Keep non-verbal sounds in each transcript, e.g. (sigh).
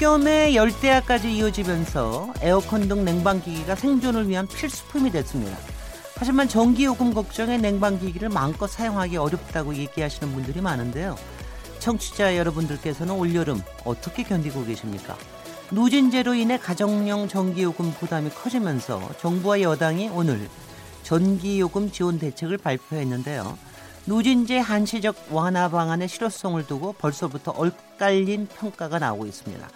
폭염에 열대야까지 이어지면서 에어컨 등 냉방기기가 생존을 위한 필수품이 됐습니다. 하지만 전기요금 걱정에 냉방기기를 마음껏 사용하기 어렵다고 얘기하시는 분들이 많은데요. 청취자 여러분들께서는 올여름 어떻게 견디고 계십니까? 누진제로 인해 가정용 전기요금 부담이 커지면서 정부와 여당이 오늘 전기요금 지원 대책을 발표했는데요. 누진제 한시적 완화 방안의 실효성을 두고 벌써부터 엇갈린 평가가 나오고 있습니다.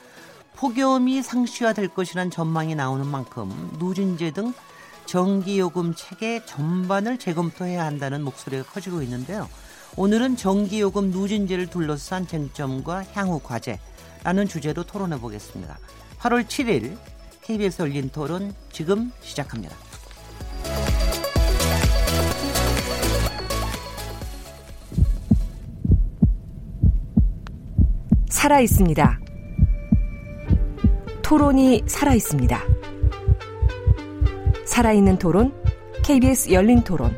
폭염이 상시화될 것이란 전망이 나오는 만큼 누진제 등 전기요금 체계 전반을 재검토해야 한다는 목소리가 커지고 있는데요. 오늘은 전기요금 누진제를 둘러싼 쟁점과 향후 과제라는 주제로 토론해 보겠습니다. 8월 7일 KBS 열린 토론 지금 시작합니다. 살아 있습니다. 토론이 살아 있습니다. 살아있는 토론, KBS 열린 토론.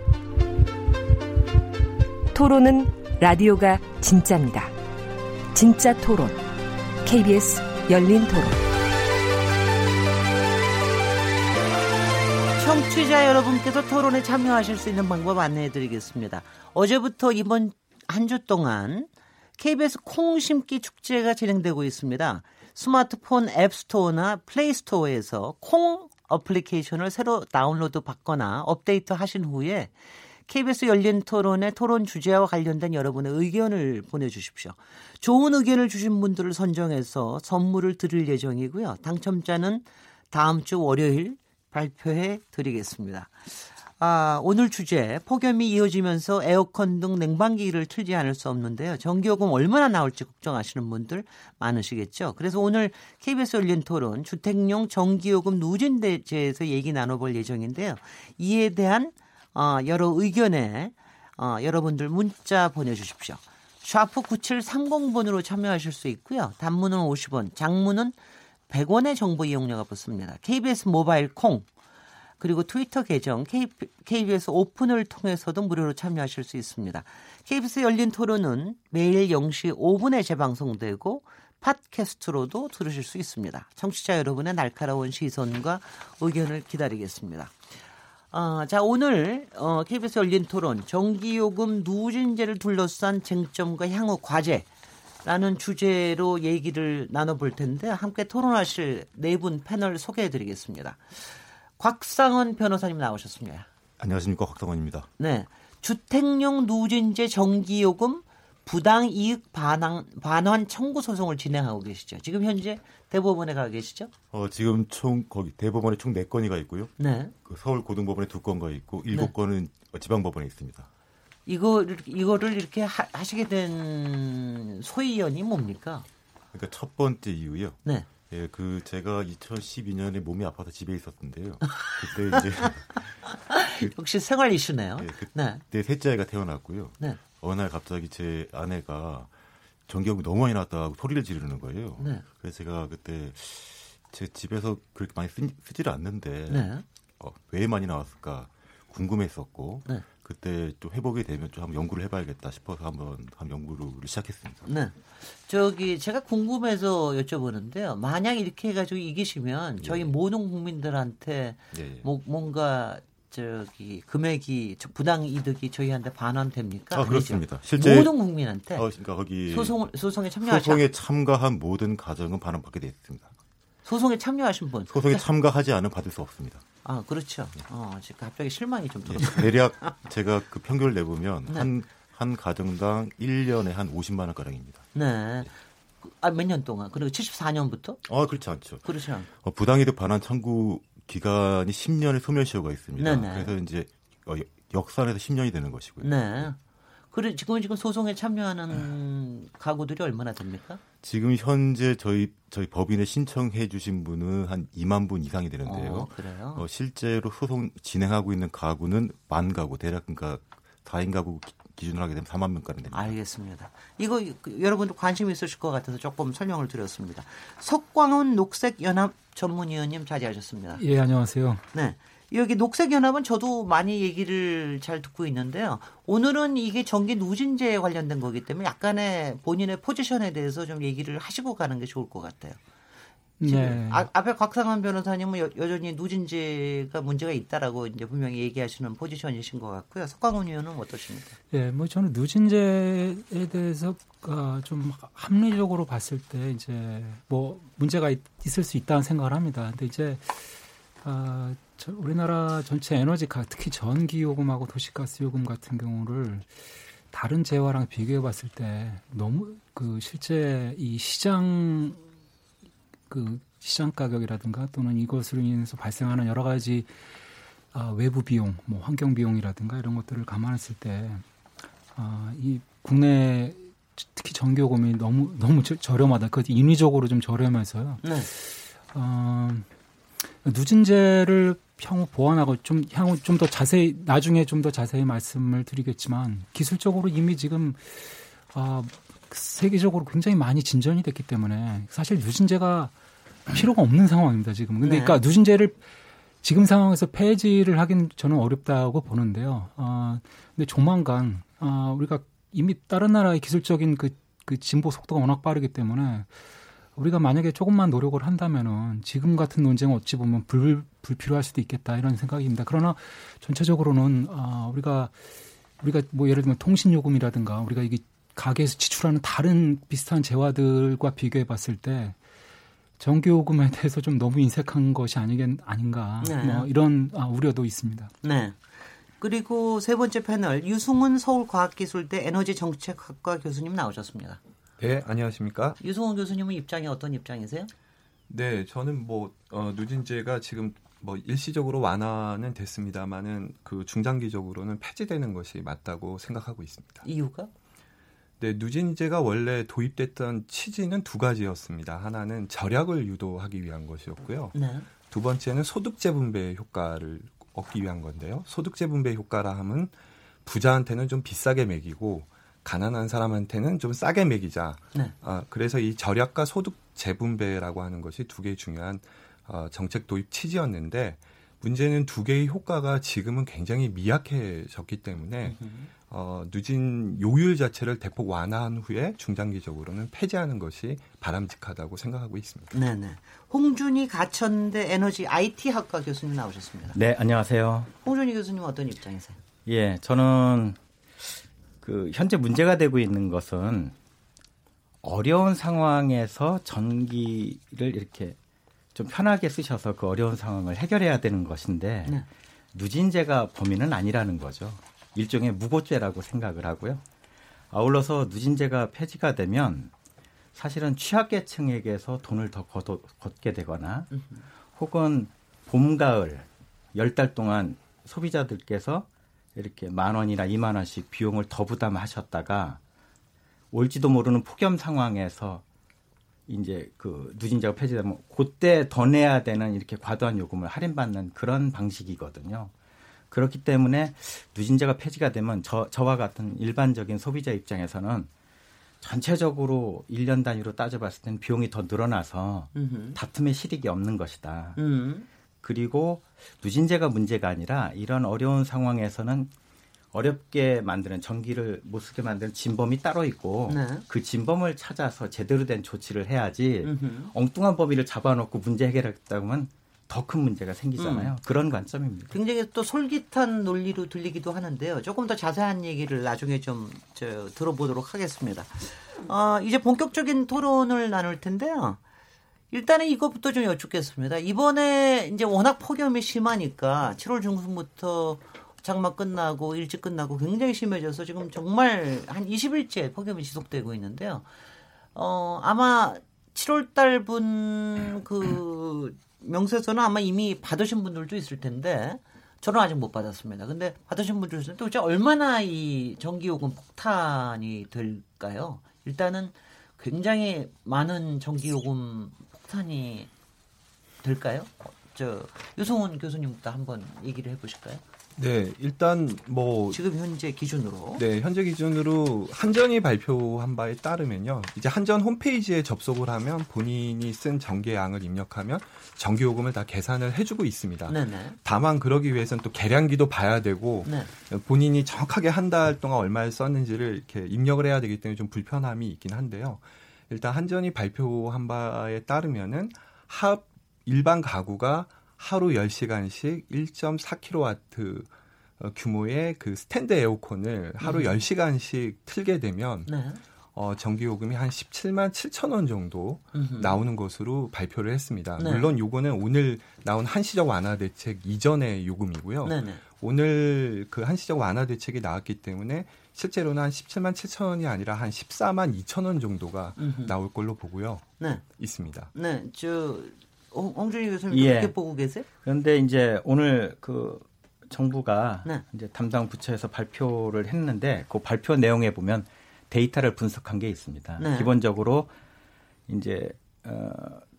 토론은 라디오가 진짜입니다. 진짜 토론, KBS 열린 토론. 청취자 여러분께서 토론에 참여하실 수 있는 방법 안내해 드리겠습니다. 어제부터 이번 한 주 동안 KBS 콩 심기 축제가 진행되고 있습니다. 스마트폰 앱스토어나 플레이스토어에서 콩 어플리케이션을 새로 다운로드 받거나 업데이트 하신 후에 KBS 열린 토론의 토론 주제와 관련된 여러분의 의견을 보내주십시오. 좋은 의견을 주신 분들을 선정해서 선물을 드릴 예정이고요. 당첨자는 다음 주 월요일 발표해 드리겠습니다. 아, 오늘 주제 폭염이 이어지면서 에어컨 등 냉방기를 틀지 않을 수 없는데요. 전기요금 얼마나 나올지 걱정하시는 분들 많으시겠죠. 그래서 오늘 KBS 열린 토론 주택용 전기요금 누진 대제에서 얘기 나눠볼 예정인데요. 이에 대한 어, 여러 의견에 어, 여러분들 문자 보내주십시오. 샤프 9730번으로 참여하실 수 있고요. 단문은 50원, 장문은 100원의 정보 이용료가 붙습니다. KBS 모바일 콩 그리고 트위터 계정 KBS 오픈을 통해서도 무료로 참여하실 수 있습니다. KBS 열린 토론은 매일 0시 5분에 재방송되고 팟캐스트로도 들으실 수 있습니다. 청취자 여러분의 날카로운 시선과 의견을 기다리겠습니다. 어, 자, 오늘 어, KBS 열린 토론 전기요금 누진제를 둘러싼 쟁점과 향후 과제 라는 주제로 얘기를 나눠볼 텐데 함께 토론하실 네 분 패널 소개해 드리겠습니다. 곽상원 변호사님 나오셨습니다. 안녕하십니까 곽상원입니다. 네, 주택용 누진제 전기요금 부당 이익 반환, 반환 청구 소송을 진행하고 계시죠. 지금 현재 대법원에 가 계시죠? 어, 지금 총 거기 대법원에 총 4건이가 있고요. 네. 그 서울 고등법원에 2건가 있고 7건은 네. 지방법원에 있습니다. 이거 이거를 이렇게 하, 시게된 소위원이 뭡니까? 그러니까 첫 번째 이유요. 네. 예, 그 제가 2012년에 몸이 아파서 집에 있었는데요. 그때 (laughs) 이제 역시 생활 이슈네요. 예, 그때 네. 셋째 아이가 태어났고요. 네. 어느 날 갑자기 제 아내가 전기요금이 너무 많이 나왔다고 소리를 지르는 거예요. 네. 그래서 제가 그때 제 집에서 그렇게 많이 쓰, 지를 않는데 네. 어, 왜 많이 나왔을까 궁금했었고 네. 그때 좀 회복이 되면 좀 한번 연구를 해봐야겠다 싶어서 한번 한 연구를 시작했습니다. 네. 저기 제가 궁금해서 여쭤보는데요. 만약 이렇게 해가지고 이기시면 저희 예. 모든 국민들한테 예. 예. 뭐, 뭔가 저기 금액이 부당 이득이 저희한테 반환됩니까? 아, 그렇습니다. 실제 모든 국민한테 어, 그러니까 거기 소송 소송에 참여하신 소송에 참가한 모든 가정은 반환받게 되어 있습니다. 소송에 참여하신 분 소송에 참가하지 않으면 받을 수 없습니다. 아, 그렇죠. 어, 지금 갑자기 실망이 좀 들었어요. 대략 제가 그 평균을 내보면 네. 한, 한 가정당 1년에 한 50만 원 가량입니다. 네. 아, 몇 년 동안? 그리고 74년부터? 아, 그렇지 않죠. 그렇죠. 어, 부당이득 반환 청구 기간이 10년의 소멸시효가 있습니다. 네네. 그래서 이제 어, 역산해서 10년이 되는 것이고요. 네. 그래 지금 지금 소송에 참여하는 가구들이 얼마나 됩니까? 지금 현재 저희 저희 법인에 신청해 주신 분은 한 2만 분 이상이 되는데요. 어, 그래요? 어, 실제로 소송 진행하고 있는 가구는 만 가구 대략 그러니까 4인 가구 기준으로 하게 되면 4만 명가량 됩니다. 알겠습니다. 이거 그, 여러분도 관심 있으실 것 같아서 조금 설명을 드렸습니다. 석광훈 녹색연합 전문위원님 자리하셨습니다. 예, 안녕하세요. 네. 여기 녹색연합은 저도 많이 얘기를 잘 듣고 있는데요. 오늘은 이게 전기 누진제에 관련된 거기 때문에 약간의 본인의 포지션에 대해서 좀 얘기를 하시고 가는 게 좋을 것 같아요. 네. 아, 앞에 곽상한 변호사님은 여, 전히 누진제가 문제가 있다라고 이제 분명히 얘기하시는 포지션이신 것 같고요. 석광훈 의원은 어떠십니까? 예, 뭐 저는 누진제에 대해서 좀 합리적으로 봤을 때 이제 뭐 문제가 있, 을수 있다는 생각을 합니다. 근데 이제 아, 저 우리나라 전체 에너지 가 특히 전기 요금하고 도시가스 요금 같은 경우를 다른 재화랑 비교해 봤을 때 너무 그 실제 이 시장 그 시장 가격이라든가 또는 이것으로 인해서 발생하는 여러 가지 아, 외부 비용, 뭐 환경 비용이라든가 이런 것들을 감안했을 때, 아, 이 국내 특히 전기요금이 너무 너무 저렴하다. 그 인위적으로 좀 저렴해서요. 네. 어, 누진제를 향후 보완하고 좀 향후 좀 더 자세히 나중에 좀 더 자세히 말씀을 드리겠지만 기술적으로 이미 지금 아 세계적으로 굉장히 많이 진전이 됐기 때문에 사실 누진제가 필요가 없는 상황입니다 지금. 근데 네. 그러니까 누진제를 지금 상황에서 폐지를 하긴 저는 어렵다고 보는데요. 아 근데 조만간 아 우리가 이미 다른 나라의 기술적인 그, 그 진보 속도가 워낙 빠르기 때문에 우리가 만약에 조금만 노력을 한다면은 지금 같은 논쟁은 어찌 보면 불, 불필요할 수도 있겠다 이런 생각입니다. 그러나 전체적으로는 아, 우리가 우리가 뭐 예를 들면 통신 요금이라든가 우리가 이게 가게에서 지출하는 다른 비슷한 재화들과 비교해 봤을 때 전기 요금에 대해서 좀 너무 인색한 것이 아니겠 아닌가 네. 뭐 이런 아, 우려도 있습니다. 네. 그리고 세 번째 패널 유승훈 서울과학기술대 에너지정책학과 교수님 나오셨습니다. 네, 안녕하십니까? 유승훈 교수님은 입장이 어떤 입장이세요? 네, 저는 뭐 어, 누진제가 지금 뭐 일시적으로 완화는 됐습니다만은 그 중장기적으로는 폐지되는 것이 맞다고 생각하고 있습니다. 이유가? 네, 누진제가 원래 도입됐던 취지는 두 가지였습니다. 하나는 절약을 유도하기 위한 것이었고요. 네. 두 번째는 소득 재분배 효과를 얻기 위한 건데요. 소득 재분배 효과라 함은 부자한테는 좀 비싸게 매기고 가난한 사람한테는 좀 싸게 매기자. 네. 어, 그래서 이 절약과 소득 재분배라고 하는 것이 두 개의 중요한 어, 정책 도입 취지였는데 문제는 두 개의 효과가 지금은 굉장히 미약해졌기 때문에 어, 누진 요율 자체를 대폭 완화한 후에 중장기적으로는 폐지하는 것이 바람직하다고 생각하고 있습니다. 네네. 홍준희 가천대 에너지 IT 학과 교수님 나오셨습니다. 네, 안녕하세요. 홍준희 교수님 어떤 입장이세요? 예, 저는 그 현재 문제가 되고 있는 것은 어려운 상황에서 전기를 이렇게 좀 편하게 쓰셔서 그 어려운 상황을 해결해야 되는 것인데 네. 누진제가 범인은 아니라는 거죠. 일종의 무고죄라고 생각을 하고요. 아울러서 누진제가 폐지가 되면 사실은 취약계층에게서 돈을 더 걷어, 걷게 되거나 혹은 봄, 가을 열 달 동안 소비자들께서 이렇게 만 원이나 이만 원씩 비용을 더 부담하셨다가 올지도 모르는 폭염 상황에서 이제 그 누진제가 폐지되면 그때 더 내야 되는 이렇게 과도한 요금을 할인받는 그런 방식이거든요. 그렇기 때문에 누진제가 폐지가 되면 저, 저와 같은 일반적인 소비자 입장에서는 전체적으로 1년 단위로 따져봤을 때는 비용이 더 늘어나서 음흠. 다툼의 실익이 없는 것이다. 음. 그리고 누진제가 문제가 아니라 이런 어려운 상황에서는 어렵게 만드는 전기를 못 쓰게 만드는 진범이 따로 있고 네. 그 진범을 찾아서 제대로 된 조치를 해야지 음흠. 엉뚱한 범위를 잡아놓고 문제 해결했다고 하면 더 큰 문제가 생기잖아요. 음. 그런 관점입니다. 굉장히 또 솔깃한 논리로 들리기도 하는데요. 조금 더 자세한 얘기를 나중에 좀 들어보도록 하겠습니다. 어, 이제 본격적인 토론을 나눌 텐데요. 일단은 이것부터 좀 여쭙겠습니다. 이번에 이제 워낙 폭염이 심하니까 7월 중순부터 장마 끝나고 일찍 끝나고 굉장히 심해져서 지금 정말 한 20일째 폭염이 지속되고 있는데요. 어, 아마 7월 달 분 그 명세서는 아마 이미 받으신 분들도 있을 텐데 저는 아직 못 받았습니다. 근데 받으신 분들 중에 도대체 얼마나 이 전기요금 폭탄이 될까요? 일단은 굉장히 많은 전기요금 폭탄이 될까요? 저 유성훈 교수님부터 한번 얘기를 해보실까요? 네, 일단 뭐 지금 현재 기준으로 네, 현재 기준으로 한전이 발표한 바에 따르면요. 이제 한전 홈페이지에 접속을 하면 본인이 쓴 전기량을 입력하면 전기 요금을 다 계산을 해 주고 있습니다. 네네. 다만 그러기 위해서는 또 계량기도 봐야 되고 네. 본인이 정확하게 한 달 동안 얼마를 썼는지를 이렇게 입력을 해야 되기 때문에 좀 불편함이 있긴 한데요. 일단 한전이 발표한 바에 따르면은 합 일반 가구가 하루 10시간씩 1.4kW 어, 규모의 그 스탠드 에어컨을 하루 음. 10시간씩 틀게 되면 네. 어, 전기 요금이 한 17만 7천 원 정도 음흠. 나오는 것으로 발표를 했습니다. 네. 물론 요거는 오늘 나온 한시적 완화 대책 이전의 요금이고요. 네네. 오늘 그 한시적 완화 대책이 나왔기 때문에 실제로는 한 17만 7천 원이 아니라 한 14만 2천 원 정도가 음흠. 나올 걸로 보고요. 네. 있습니다. 네. 저 홍준희 교수님 예. 그렇게 보고 계세요? 그런데 이제 오늘 그 정부가 네. 이제 담당 부처에서 발표를 했는데 그 발표 내용에 보면 데이터를 분석한 게 있습니다. 네. 기본적으로 이제 어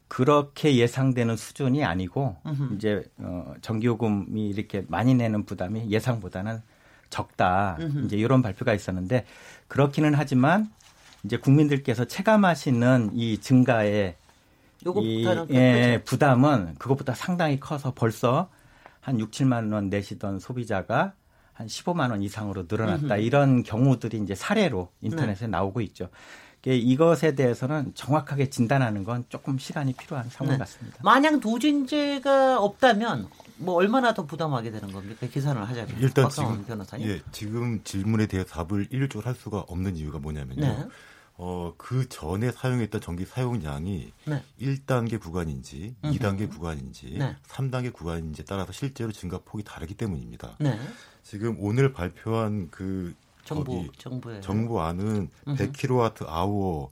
그렇게 예상되는 수준이 아니고 음흠. 이제 어 전기요금이 이렇게 많이 내는 부담이 예상보다는 적다. 음흠. 이제 이런 발표가 있었는데 그렇기는 하지만 이제 국민들께서 체감하시는 이 증가의 이, 예, 부담은 그것보다 상당히 커서 벌써 한 6, 7만 원 내시던 소비자가 한 15만 원 이상으로 늘어났다. 음흠. 이런 경우들이 이제 사례로 인터넷에 네. 나오고 있죠. 이것에 대해서는 정확하게 진단하는 건 조금 시간이 필요한 상황 네. 같습니다. 만약 도진제가 없다면 뭐 얼마나 더 부담하게 되는 겁니까? 계산을 하자면. 일단 지금 변호사님. 예, 지금 질문에 대해 답을 일조할 수가 없는 이유가 뭐냐면요. 네. 어, 그 전에 사용했던 전기 사용량이 네. 1단계 구간인지, 음흠. 2단계 구간인지, 네. 3단계 구간인지에 따라서 실제로 증가 폭이 다르기 때문입니다. 네. 지금 오늘 발표한 그 정부 정부의 정부안은 100kW 아워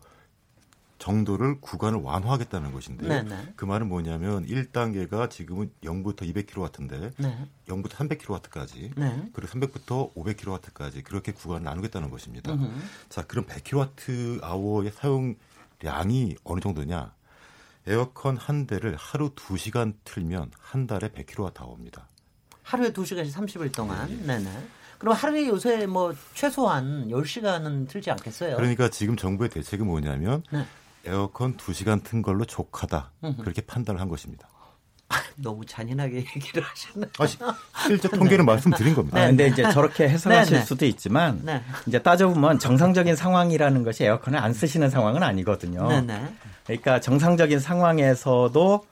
정도를 구간을 완화하겠다는 것인데 네네. 그 말은 뭐냐면 1단계가 지금은 0부터 200kW인데 네. 0부터 300kW까지 네. 그리고 300부터 500kW까지 그렇게 구간을 나누겠다는 것입니다. 음흠. 자, 그럼 100kW 아워의 사용량이 어느 정도냐? 에어컨 한 대를 하루 2시간 틀면 한 달에 100kW 아워입니다. 하루에 2시간씩 30일 동안. 네, 네. 그럼 하루에 요새 뭐 최소한 10시간은 틀지 않겠어요? 그러니까 지금 정부의 대책은 뭐냐면 네. 에어컨 2시간 튼 걸로 족하다. 그렇게 판단을 한 것입니다. 너무 잔인하게 (laughs) 얘기를 하셨나요? 아, 실제 통계는 네. 말씀드린 겁니다. 네, 근데 이제 저렇게 해석하실 네, 네. 수도 있지만 네. 이제 따져보면 정상적인 상황이라는 것이 에어컨을 안 쓰시는 상황은 아니거든요. 네, 네. 그러니까 정상적인 상황에서도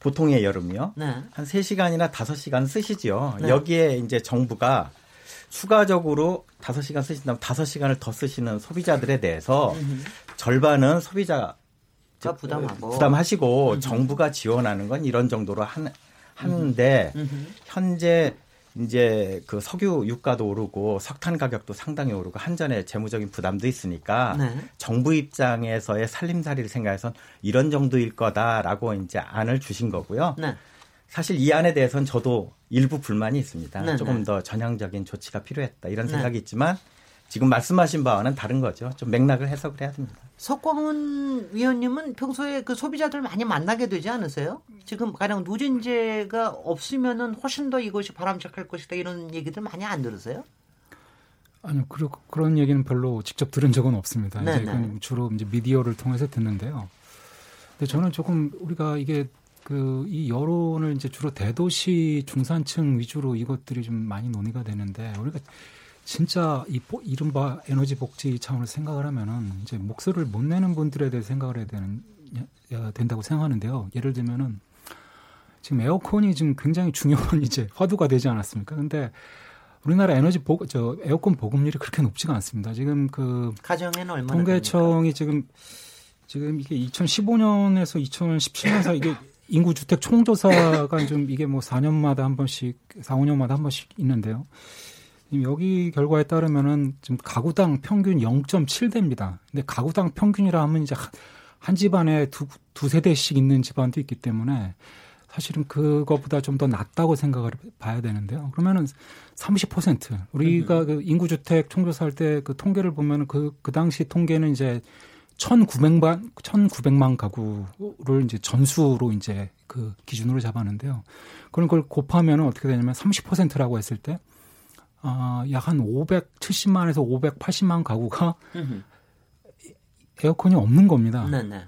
보통의 여름이요. 한 3시간이나 5시간 쓰시죠. 여기에 이제 정부가 추가적으로 5시간 쓰신다면 5시간을 더 쓰시는 소비자들에 대해서 절반은 소비자 부담하고 부담하시고 음. 정부가 지원하는 건 이런 정도로 한, 하는데 음. 현재 이제 그 석유 유가도 오르고 석탄 가격도 상당히 오르고 한전의 재무적인 부담도 있으니까 네. 정부 입장에서의 살림살이를 생각해서 이런 정도일 거다라고 이제 안을 주신 거고요. 네. 사실 이 안에 대해서는 저도 일부 불만이 있습니다. 네, 조금 네. 더 전향적인 조치가 필요했다 이런 네. 생각이 네. 있지만 지금 말씀하신 바와는 다른 거죠. 좀 맥락을 해석을 해야 됩니다. 석광훈 위원님은 평소에 그 소비자들 많이 만나게 되지 않으세요? 지금 가령 누진제가 없으면은 훨씬 더 이것이 바람직할 것이다 이런 얘기들 많이 안 들으세요? 아니요, 그러, 그런 얘기는 별로 직접 들은 적은 없습니다. 네네. 이제 네. 주로 이제 미디어를 통해서 듣는데요. 근데 저는 조금 우리가 이게 그 이 여론을 이제 주로 대도시 중산층 위주로 이것들이 좀 많이 논의가 되는데 우리가 진짜 이 이른바 에너지 복지 차원을 생각을 하면은 이제 목소리를 못 내는 분들에 대해 생각을 해야 되는 된다고 생각하는데요. 예를 들면은 지금 에어컨이 지금 굉장히 중요한 (laughs) 이제 화두가 되지 않았습니까? 근데 우리나라 에너지 보, 저 에어컨 보급률이 그렇게 높지가 않습니다. 지금 그 가정에는 얼마나 통계청이 지금 지금 이게 2015년에서 2017년 사 이게 인구 주택 총조사가 (laughs) 좀 이게 뭐 4년마다 한 번씩 4, 5년마다 한 번씩 있는데요. 여기 결과에 따르면은 지금 가구당 평균 0.7대입니다. 근데 가구당 평균이라 하면 이제 한 집안에 두, 두 세대씩 있는 집안도 있기 때문에 사실은 그거보다 좀더 낫다고 생각을 봐야 되는데요. 그러면은 30% 우리가 음. 그 인구 주택 총조사할 때 그 통계를 보면은 그, 그 당시 통계는 이제 1,900만 1,900만 가구를 이제 전수로 이제 그 기준으로 잡았는데요. 그런 걸 곱하면 어떻게 되냐면 30%라고 했을 때 아, 약한 570만에서 580만 가구가 에어컨이 없는 겁니다. 네네.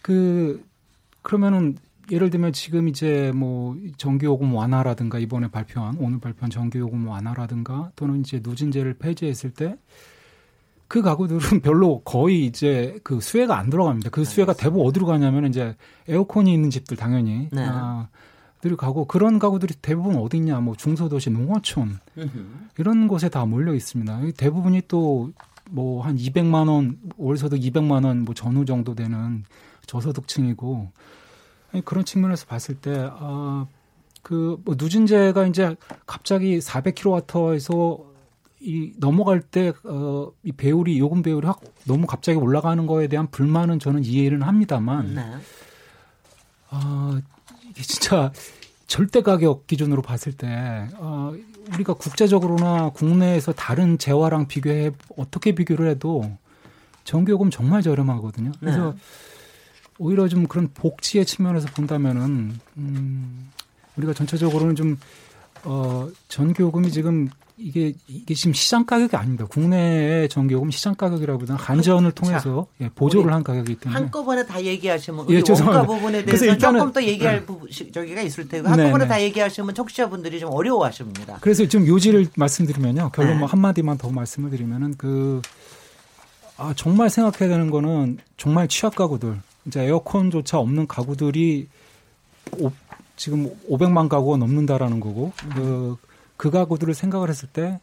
그 그러면은 예를 들면 지금 이제 뭐 전기요금 완화라든가 이번에 발표한 오늘 발표한 전기요금 완화라든가 또는 이제 누진제를 폐지했을 때 그 가구들은 (laughs) 별로 거의 이제 그 수혜가 안 들어갑니다. 그 수혜가 대부분 어디로 가냐면 이제 에어컨이 있는 집들 당연히 네. 아, 들이 가고 그런 가구들이 대부분 어디 있냐 뭐 중소도시 농어촌 이런 곳에 다 몰려 있습니다. 대부분이 또 뭐 한 200만 원 월소득 200만 원 뭐 전후 정도 되는 저소득층이고 그런 측면에서 봤을 때, 아, 그, 뭐, 누진제가 이제 갑자기 400kW에서 이 넘어갈 때, 어, 이 배율이, 요금 배율이 확 너무 갑자기 올라가는 거에 대한 불만은 저는 이해는 합니다만, 네. 아, 이게 진짜 절대 가격 기준으로 봤을 때, 어, 우리가 국제적으로나 국내에서 다른 재화랑 비교해, 어떻게 비교를 해도 전기요금 정말 저렴하거든요. 그래서 네. 오히려 좀 그런 복지의 측면에서 본다면은 음, 우리가 전체적으로는 좀 어, 전기요금이 지금 이게 이게 지금 시장 가격이 아닙니다. 국내의 전기요금 시장 가격이라보다는 한전을 통해서 예, 보조를 한 가격이기 때문에 한꺼번에 다 얘기하시면 예, 원가 부분에 대해서 일단은, 조금 더 얘기할 네. 부분 저기가 있을 테고 한꺼번에 네, 네. 다 얘기하시면 청취자분들이 좀 어려워하십니다. 그래서 좀 요지를 말씀드리면요. 결론 네. 뭐 한마디만 더 말씀을 드리면은 그 아, 정말 생각해야 되는 거는 정말 취약 가구들 이제 에어컨조차 없는 가구들이 오, 지금 500만 가구가 넘는다라는 거고 그, 그 가구들을 생각을 했을 때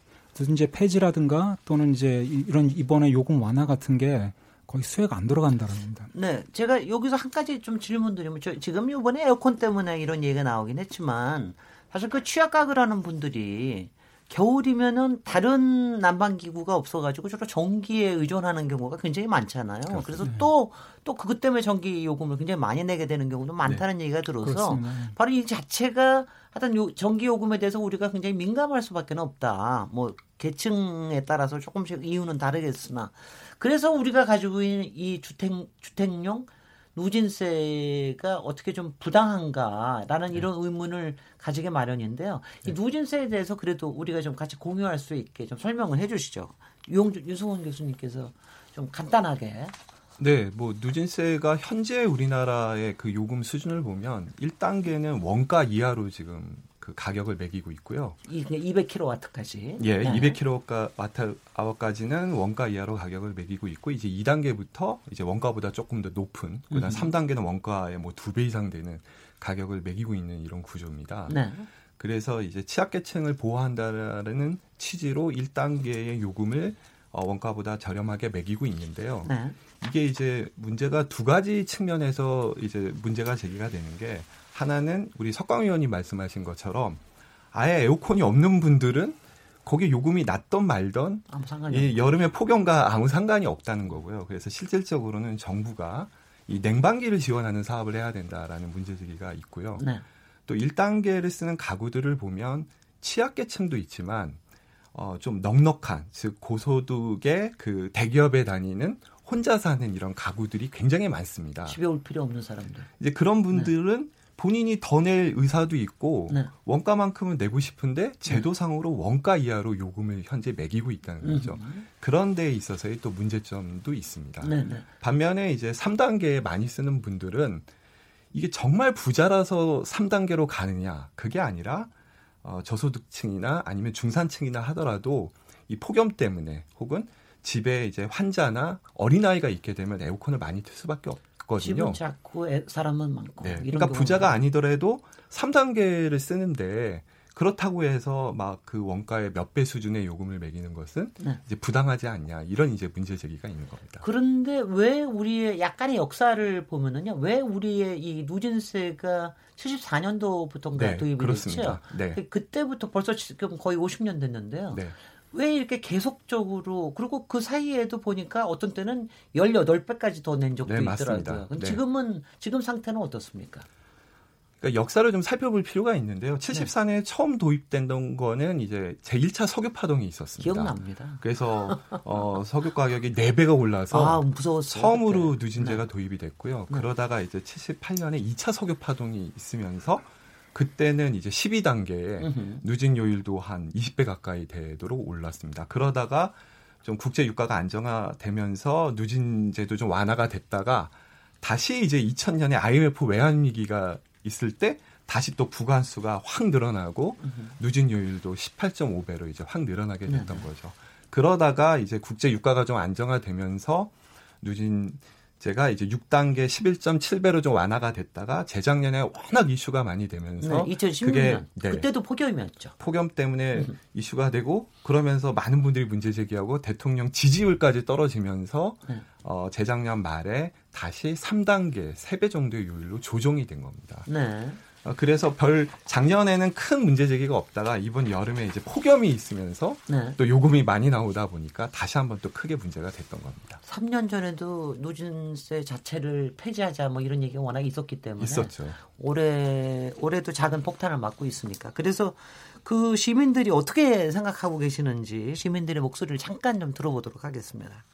이제 폐지라든가 또는 이제 이런 이번에 요금 완화 같은 게 거의 수혜가 안 들어간다는 겁니다. 네, 제가 여기서 한 가지 좀 질문드리면 저 지금 이번에 에어컨 때문에 이런 얘기가 나오긴 했지만 사실 그 취약 가구라는 분들이 겨울이면은 다른 난방 기구가 없어가지고 주로 전기에 의존하는 경우가 굉장히 많잖아요. 그렇습니다. 그래서 또또 그것 때문에 전기 요금을 굉장히 많이 내게 되는 경우도 많다는 네. 얘기가 들어서 그렇습니다. 바로 이 자체가 하여튼 요 전기 요금에 대해서 우리가 굉장히 민감할 수밖에 없다. 뭐 계층에 따라서 조금씩 이유는 다르겠으나 그래서 우리가 가지고 있는 이 주택 주택용 누진세가 어떻게 좀 부당한가라는 네. 이런 의문을 가지게 마련인데요. 이 네. 누진세에 대해서 그래도 우리가 좀 같이 공유할 수 있게 좀 설명을 해 주시죠. 유홍준, 유승원 교수님께서 좀 간단하게. 네, 뭐 누진세가 현재 우리나라의 그 요금 수준을 보면 1단계는 원가 이하로 지금 그 가격을 매기고 있고요. 200kW까지. 예, 네. 200kWh까지는 원가 이하로 가격을 매기고 있고 이제 2단계부터 이제 원가보다 조금 더 높은 그다음 음. 3단계는 원가의 뭐 두 배 이상 되는 가격을 매기고 있는 이런 구조입니다. 네. 그래서 이제 취약계층을 보호한다라는 취지로 1단계의 요금을 어, 원가보다 저렴하게 매기고 있는데요. 네. 이게 이제 문제가 두 가지 측면에서 이제 문제가 제기가 되는 게 하나는 우리 석광 의원이 말씀하신 것처럼 아예 에어컨이 없는 분들은 거기 요금이 낮던 말던 이 여름에 폭염과 아무 상관이 없다는 거고요. 그래서 실질적으로는 정부가 이 냉방기를 지원하는 사업을 해야 된다라는 문제 제기가 있고요. 네. 또 1단계를 쓰는 가구들을 보면 취약계층도 있지만 어, 좀 넉넉한 즉 고소득의 그 대기업에 다니는 혼자 사는 이런 가구들이 굉장히 많습니다. 집에 올 필요 없는 사람들. 이제 그런 분들은 네. 본인이 더 낼 의사도 있고 네. 원가만큼은 내고 싶은데 제도상으로 원가 이하로 요금을 현재 매기고 있다는 거죠. 음. 그런 데 있어서의 또 문제점도 있습니다. 네, 네. 반면에 이제 3단계에 많이 쓰는 분들은 이게 정말 부자라서 3단계로 가느냐 그게 아니라 어, 저소득층이나 아니면 중산층이나 하더라도 이 폭염 때문에 혹은 집에 이제 환자나 어린아이가 있게 되면 에어컨을 많이 틀 수밖에 없 거든요. 집은 작고 사람은 많고. 네. 그러니까 부자가 아니더라도 3단계를 쓰는데 그렇다고 해서 막 그 원가의 몇 배 수준의 요금을 매기는 것은 네. 이제 부당하지 않냐 이런 이제 문제 제기가 있는 겁니다. 그런데 왜 우리의 약간의 역사를 보면은요, 왜 우리의 이 누진세가 74년도부터인가 네, 도입이 그렇습니다. 됐죠. 네. 그 그때부터 벌써 지금 거의 50년 됐는데요. 네. 왜 이렇게 계속적으로 그리고 그 사이에도 보니까 어떤 때는 18배까지 더 낸 적도 네, 있더라고요. 네. 지금은 지금 상태는 어떻습니까? 그러니까 역사를 좀 살펴볼 필요가 있는데요. 74년에 네. 처음 도입된 거는 이제 제1차 석유 파동이 있었습니다. 기억납니다. 그래서 어, 석유 가격이 4배가 올라서 아. 처음으로. 누진제가 네. 도입이 됐고요. 네. 그러다가 이제 78년에 2차 석유 파동이 있으면서 그때는 이제 12단계에 누진 요율도 한 20배 가까이 되도록 올랐습니다. 그러다가 좀 국제 유가가 안정화되면서 누진제도 좀 완화가 됐다가 다시 이제 2000년에 IMF 외환 위기가 있을 때 다시 또 부관수가 확 늘어나고 누진 요율도 18.5배로 이제 확 늘어나게 됐던 네 거죠. 그러다가 이제 국제 유가가 좀 안정화되면서 누진 제가 이제 6단계 11.7배로 좀 완화가 됐다가 재작년에 워낙 이슈가 많이 되면서 네, 2016년 그게 네, 그때도 폭염이었죠. 폭염 때문에 음. 이슈가 되고 그러면서 많은 분들이 문제 제기하고 대통령 지지율까지 떨어지면서 네. 어, 재작년 말에 다시 3단계 3배 정도의 요율로 조정이 된 겁니다. 네. 어, 그래서 별 작년에는 큰 문제 제기가 없다가 이번 여름에 이제 폭염이 있으면서 네. 또 요금이 많이 나오다 보니까 다시 한번 또 크게 문제가 됐던 겁니다. 3년 전에도 누진세 자체를 폐지하자 뭐 이런 얘기가 워낙 있었기 때문에 있었죠. 올해 올해도 작은 폭탄을 맞고 있으니까 그래서 그 시민들이 어떻게 생각하고 계시는지 시민들의 목소리를 잠깐 좀 들어보도록 하겠습니다.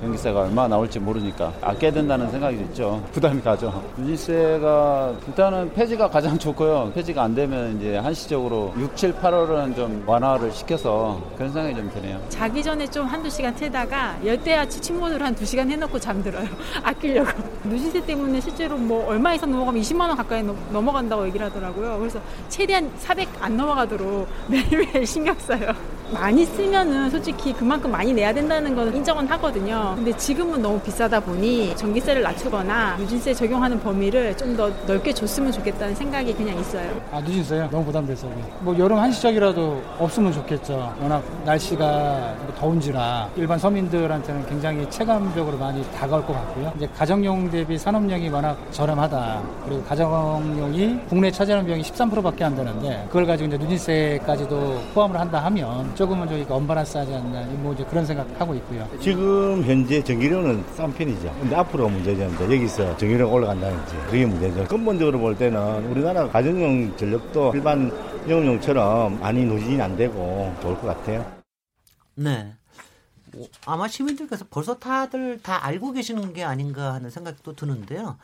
전기세가 얼마 나올지 모르니까 아껴야 된다는 생각이 있죠. 부담이 가죠. 유지세가 일단은 폐지가 가장 좋고요. 폐지가 안 되면 이제 한시적으로 6, 7, 8월은 좀 완화를 시켜서 그런 생각이 좀 드네요. 자기 전에 좀 한두 시간 틀다가 열대야치 침몰을 한 두 시간 해놓고 잠들어요. (laughs) 아끼려고. 누진세 때문에 실제로 뭐 얼마 이상 넘어가면 20만 원 가까이 넘어간다고 얘기를 하더라고요. 그래서 최대한 400 안 넘어가도록 매일매일 (laughs) 신경 써요. 많이 쓰면은 솔직히 그만큼 많이 내야 된다는 건 인정은 하거든요. 근데 지금은 너무 비싸다 보니 전기세를 낮추거나 누진세 적용하는 범위를 좀 더 넓게 줬으면 좋겠다는 생각이 그냥 있어요. 아 누진세요? 너무 부담돼서 뭐 여름 한시적이라도 없으면 좋겠죠. 워낙 날씨가 더운지라 일반 서민들한테는 굉장히 체감적으로 많이 다가올 것 같고요. 이제 가정용 대비 산업용이 워낙 저렴하다. 그리고 가정용이 국내 차지하는 비용이 13%밖에 안 되는데 그걸 가지고 이제 누진세까지도 포함을 한다 하면 조금은 저희가 언밸런스하지 않나 뭐 이제 그런 생각하고 있고요. 지금 현재 전기료는 싼 편이죠. 근데 앞으로 문제는 여기서 전기료가 올라간다는지 그게 문제죠. 근본적으로 볼 때는 우리나라 가정용 전력도 일반 영업용처럼 많이 누진이 안 되고 좋을 것 같아요. 네. 뭐 아마 시민들께서 벌써 다들 다 알고 계시는 게 아닌가 하는 생각도 드는데요.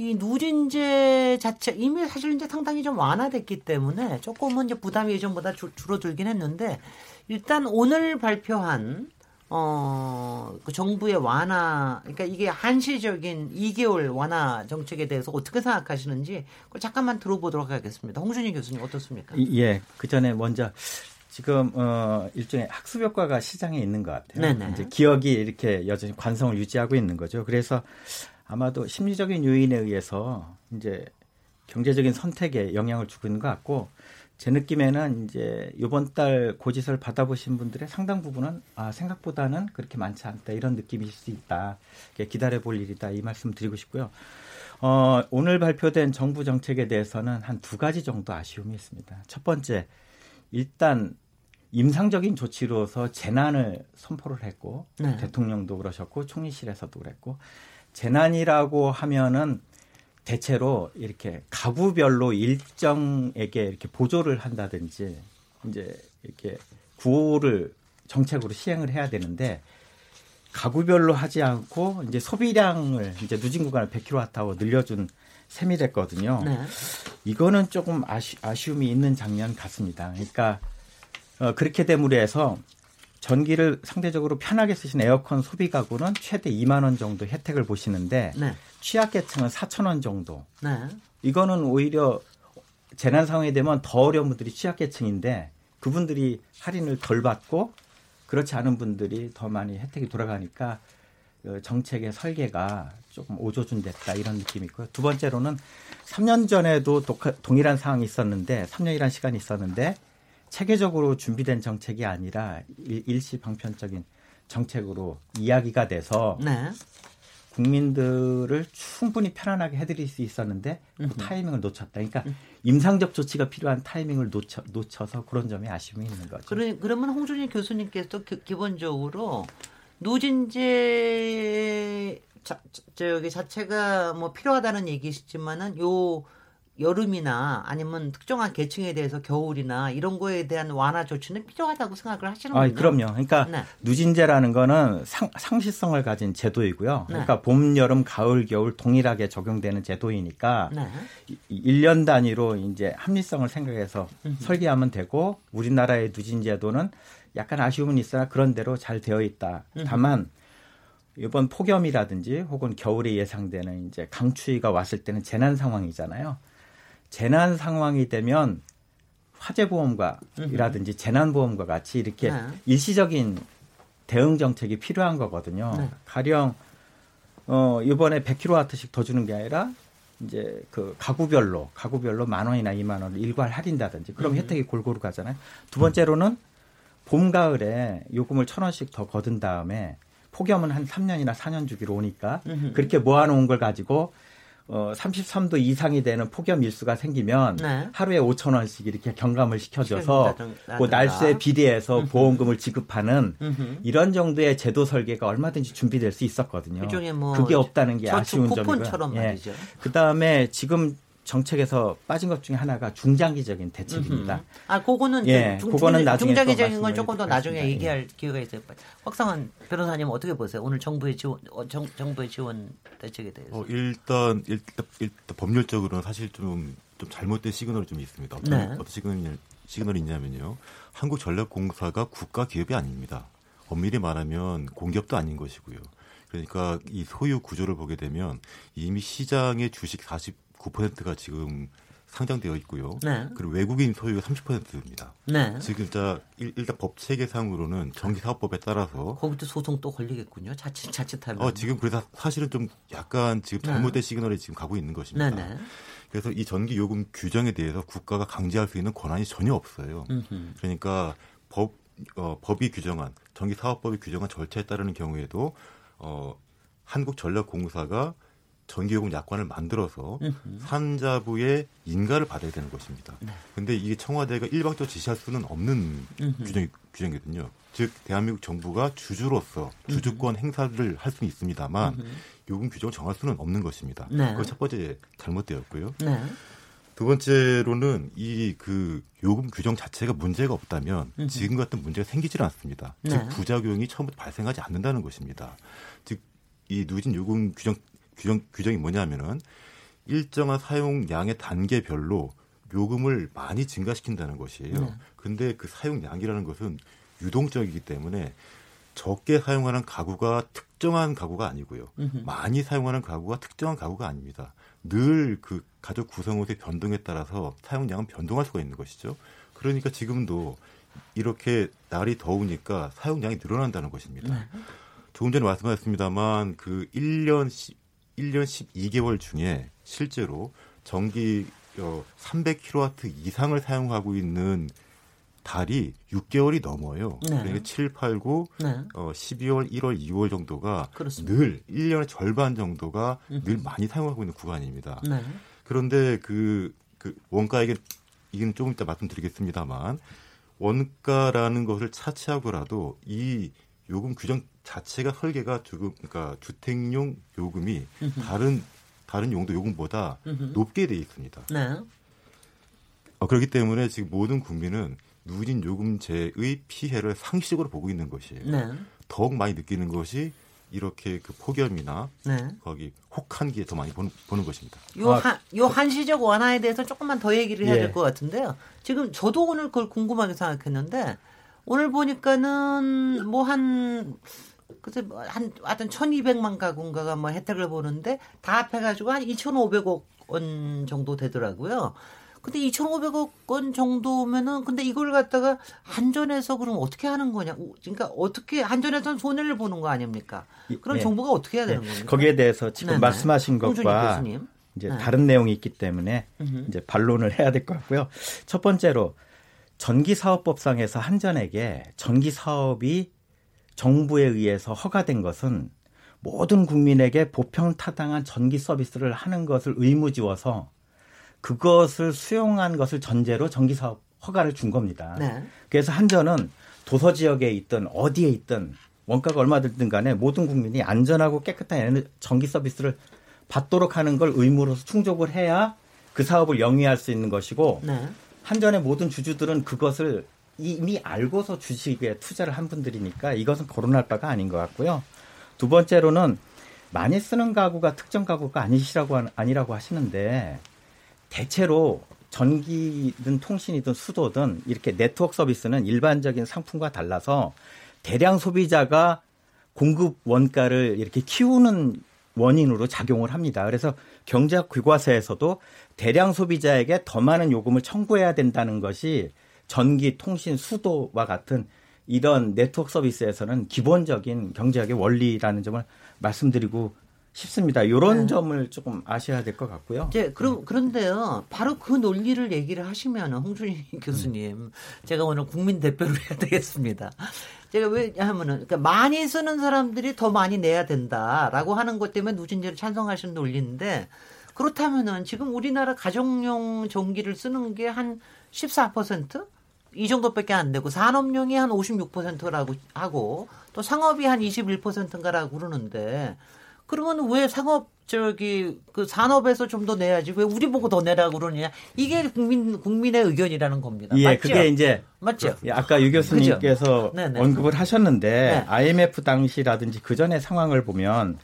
이 누진제 자체 이미 사실 이제 상당히 좀 완화됐기 때문에 조금은 이제 부담이 예전보다 줄, 줄어들긴 했는데 일단 오늘 발표한 어, 그 정부의 완화, 그러니까 이게 한시적인 2개월 완화 정책에 대해서 어떻게 생각하시는지 그걸 잠깐만 들어보도록 하겠습니다. 홍준희 교수님 어떻습니까? 예, 그 전에 먼저 지금 어 일종의 학습 효과가 시장에 있는 것 같아요. 네네. 이제 기억이 이렇게 여전히 관성을 유지하고 있는 거죠. 그래서 아마도 심리적인 요인에 의해서 이제 경제적인 선택에 영향을 주고 있는 것 같고 제 느낌에는 이제 이번 달 고지서를 받아보신 분들의 상당 부분은 아 생각보다는 그렇게 많지 않다 이런 느낌이실 수 있다 기다려 볼 일이다 이 말씀 드리고 싶고요. 어, 오늘 발표된 정부 정책에 대해서는 한 두 가지 정도 아쉬움이 있습니다. 첫 번째 일단 임상적인 조치로서 재난을 선포를 했고 네. 대통령도 그러셨고 총리실에서도 그랬고 재난이라고 하면은 대체로 이렇게 가구별로 일정에게 이렇게 보조를 한다든지 이제 이렇게 구호를 정책으로 시행을 해야 되는데 가구별로 하지 않고 이제 소비량을 이제 누진 구간을 100kW하고 늘려준 셈이 됐거든요. 네. 이거는 조금 아쉬, 아쉬움이 있는 장면 같습니다. 그러니까 어, 그렇게 됨으로 해서 전기를 상대적으로 편하게 쓰신 에어컨 소비 가구는 최대 2만 원 정도 혜택을 보시는데 네. 취약계층은 4천 원 정도. 네. 이거는 오히려 재난 상황이 되면 더 어려운 분들이 취약계층인데 그분들이 할인을 덜 받고 그렇지 않은 분들이 더 많이 혜택이 돌아가니까 그 정책의 설계가 조금 오조준됐다 이런 느낌이 있고요. 두 번째로는 3년 전에도 동일한 상황이 있었는데 3년이란 시간이 있었는데 체계적으로 준비된 정책이 아니라 일 시 방편적인 정책으로 이야기가 돼서 네. 국민들을 충분히 편안하게 해드릴 수 있었는데 그 타이밍을 놓쳤다. 그러니까 음. 임상적 조치가 필요한 타이밍을 놓쳐, 놓쳐서 그런 점에 아쉬움이 있는 거죠. 그러, 그러면 홍준희 교수님께서 기, 기본적으로 누진제 자, 저기 자체가 뭐 필요하다는 얘기시지만은 요 여름이나 아니면 특정한 계층에 대해서 겨울이나 이런 거에 대한 완화 조치는 필요하다고 생각을 하시는군요. 아, 그럼요. 그러니까 네. 누진제라는 거는 상, 상시성을 가진 제도이고요. 네. 그러니까 봄, 여름, 가을, 겨울 동일하게 적용되는 제도이니까 네. 1년 단위로 이제 합리성을 생각해서 음흠. 설계하면 되고 우리나라의 누진제도는 약간 아쉬움은 있으나 그런 대로 잘 되어 있다. 음흠. 다만 이번 폭염이라든지 혹은 겨울에 예상되는 이제 강추위가 왔을 때는 재난 상황이잖아요. 재난 상황이 되면 화재보험과이라든지 재난보험과 같이 이렇게 네. 일시적인 대응 정책이 필요한 거거든요. 네. 가령 어 이번에 100kW씩 더 주는 게 아니라 이제 그 가구별로 가구별로 만 원이나 2만 원을 일괄 할인다든지 그럼 음. 혜택이 골고루 가잖아요. 두 번째로는 봄 가을에 요금을 천 원씩 더 거둔 다음에 폭염은 한 3년이나 4년 주기로 오니까. 그렇게 모아놓은 걸 가지고 어 33도 이상이 되는 폭염 일수가 생기면 네. 하루에 5천 원씩 이렇게 경감을 시켜줘서 그 날수에 비례해서 보험금을 지급하는. 이런 정도의 제도 설계가 얼마든지 준비될 수 있었거든요. 뭐 그게 없다는 게 아쉬운 점이고요. 예. 그 다음에 지금 정책에서 빠진 것 중에 하나가 중장기적인 대책입니다. 음흠. 아, 그거는 예, 중, 그거는 나중에 중장기적인 건 조금 더 나중에 얘기할 예. 기회가 있어요. 확성한 변호사님 어떻게 보세요? 오늘 정부의 지원, 어, 정, 정부의 지원 대책에 대해서. 어, 일단, 일단, 일단 법률적으로는 사실 좀, 좀 잘못된 시그널이 좀 있습니다. 어떤, 네. 어떤 시그널이, 시그널이 있냐면요. 한국전력공사가 국가 기업이 아닙니다. 엄밀히 말하면 공기업도 아닌 것이고요. 그러니까 이 소유 구조를 보게 되면 이미 시장의 주식 40 9%가 지금 상장되어 있고요. 네. 그리고 외국인 소유가 30%입니다. 네. 지금 일단 일단 법 체계상으로는 전기사업법에 따라서 거기도 소송 또 걸리겠군요. 자칫 자칫하면. 어 지금 그래서 사실은 좀 약간 지금 네. 잘못된 네. 시그널이 지금 가고 있는 것입니다. 네, 네. 그래서 이 전기 요금 규정에 대해서 국가가 강제할 수 있는 권한이 전혀 없어요. 음흠. 그러니까 법 어, 법이 규정한 전기사업법이 규정한 절차에 따르는 경우에도 어, 한국전력공사가 전기요금 약관을 만들어서 산자부의 인가를 받아야 되는 것입니다. 네. 근데 이게 청와대가 일방적으로 지시할 수는 없는 규정, 규정이거든요. 즉 대한민국 정부가 주주로서 주주권 행사를 할 수는 있습니다만 요금 규정을 정할 수는 없는 것입니다. 네. 그첫 번째 잘못되었고요. 네. 두 번째로는 이 그 요금 규정 자체가 문제가 없다면 음흠. 지금 같은 문제가 생기질 않습니다. 네. 즉 부작용이 처음부터 발생하지 않는다는 것입니다. 즉 이 누진 요금 규정 규정, 규정이 뭐냐면은 일정한 사용량의 단계별로 요금을 많이 증가시킨다는 것이에요. 네. 근데 그 사용량이라는 것은 유동적이기 때문에 적게 사용하는 가구가 특정한 가구가 아니고요. 음흠. 많이 사용하는 가구가 특정한 가구가 아닙니다. 늘 그 가족 구성원의 변동에 따라서 사용량은 변동할 수가 있는 것이죠. 그러니까 지금도 이렇게 날이 더우니까 사용량이 늘어난다는 것입니다. 네. 조금 전에 말씀하셨습니다만 그 1년 1년 12개월 중에 실제로 전기 어, 300kW 이상을 사용하고 있는 달이 6개월이 넘어요. 네. 그러니까 7, 8, 9, 네. 어, 12월, 1월, 2월 정도가 그렇습니다. 늘 1년의 절반 정도가 음. 늘 많이 사용하고 있는 구간입니다. 네. 그런데 그, 그 원가에게 이건 조금 이따 말씀드리겠습니다만 원가라는 것을 차치하고라도 이 요금 규정 자체가 설계가 조금 그러니까 주택용 요금이 으흠. 다른 다른 용도 요금보다 으흠. 높게 돼 있습니다. 네. 어, 그렇기 때문에 지금 모든 국민은 누진 요금제의 피해를 상시적으로 보고 있는 것이에요. 네. 더욱 많이 느끼는 것이 이렇게 그 폭염이나 네. 거기 혹한기에 더 많이 보는, 보는 것입니다. 요, 한, 요 한시적 완화에 대해서 조금만 더 얘기를 해야 될것 예. 같은데요. 지금 저도 오늘 그걸 궁금하게 생각했는데 오늘 보니까는 뭐 한 그래서 뭐한 하여튼 1,200만 가구인가가 뭐 혜택을 보는데 다 합해 가지고 한 2,500억 원 정도 되더라고요. 근데 2,500억 원 정도면은 근데 이걸 갖다가 한전에서 그럼 어떻게 하는 거냐? 그러니까 어떻게 한전에서는 손해를 보는 거 아닙니까? 그럼 네. 정부가 어떻게 해야 되는 네. 겁니까? 거기에 대해서 지금 네네. 말씀하신 것과 이제 네. 다른 내용이 있기 때문에 음흠. 이제 반론을 해야 될 것 같고요. 첫 번째로 전기사업법상에서 한전에게 전기사업이 정부에 의해서 허가된 것은 모든 국민에게 보편 타당한 전기 서비스를 하는 것을 의무지워서 그것을 수용한 것을 전제로 전기 사업 허가를 준 겁니다. 네. 그래서 한전은 도서 지역에 있든 어디에 있든 원가가 얼마 들든 간에 모든 국민이 안전하고 깨끗한 전기 서비스를 받도록 하는 걸 의무로서 충족을 해야 그그 사업을 영위할 수 있는 것이고 네. 한전의 모든 주주들은 그것을 이미 알고서 주식에 투자를 한 분들이니까 이것은 거론할 바가 아닌 것 같고요. 두 번째로는 많이 쓰는 가구가 특정 가구가 아니시라고 아니라고 하시는데 대체로 전기든 통신이든 수도든 이렇게 네트워크 서비스는 일반적인 상품과 달라서 대량 소비자가 공급 원가를 이렇게 키우는 원인으로 작용을 합니다. 그래서 경제학 교과서에서도 대량 소비자에게 더 많은 요금을 청구해야 된다는 것이 전기, 통신, 수도와 같은 이런 네트워크 서비스에서는 기본적인 경제학의 원리라는 점을 말씀드리고 싶습니다. 이런 네. 점을 조금 아셔야 될 것 같고요. 이제 그럼 그런데요. 바로 그 논리를 얘기를 하시면 홍준희 (laughs) 교수님, 음. 제가 오늘 국민 대표를 해야 되겠습니다. 제가 왜냐하면은 그러니까 많이 쓰는 사람들이 더 많이 내야 된다라고 하는 것 때문에 누진제를 찬성하시는 논리인데 그렇다면은 지금 우리나라 가정용 전기를 쓰는 게 한 14%? 이 정도밖에 안 되고 산업용이 한 56%라고 하고 또 상업이 한 21%인가라고 그러는데 그러면 왜 상업 저기 그 산업에서 좀 더 내야지 왜 우리 보고 더 내라고 그러냐 이게 국민 국민의 의견이라는 겁니다. 예, 맞죠? 그게 이제 맞죠. 예, 아까 유 교수님께서 언급을 하셨는데 네. IMF 당시라든지 그 전의 상황을 보면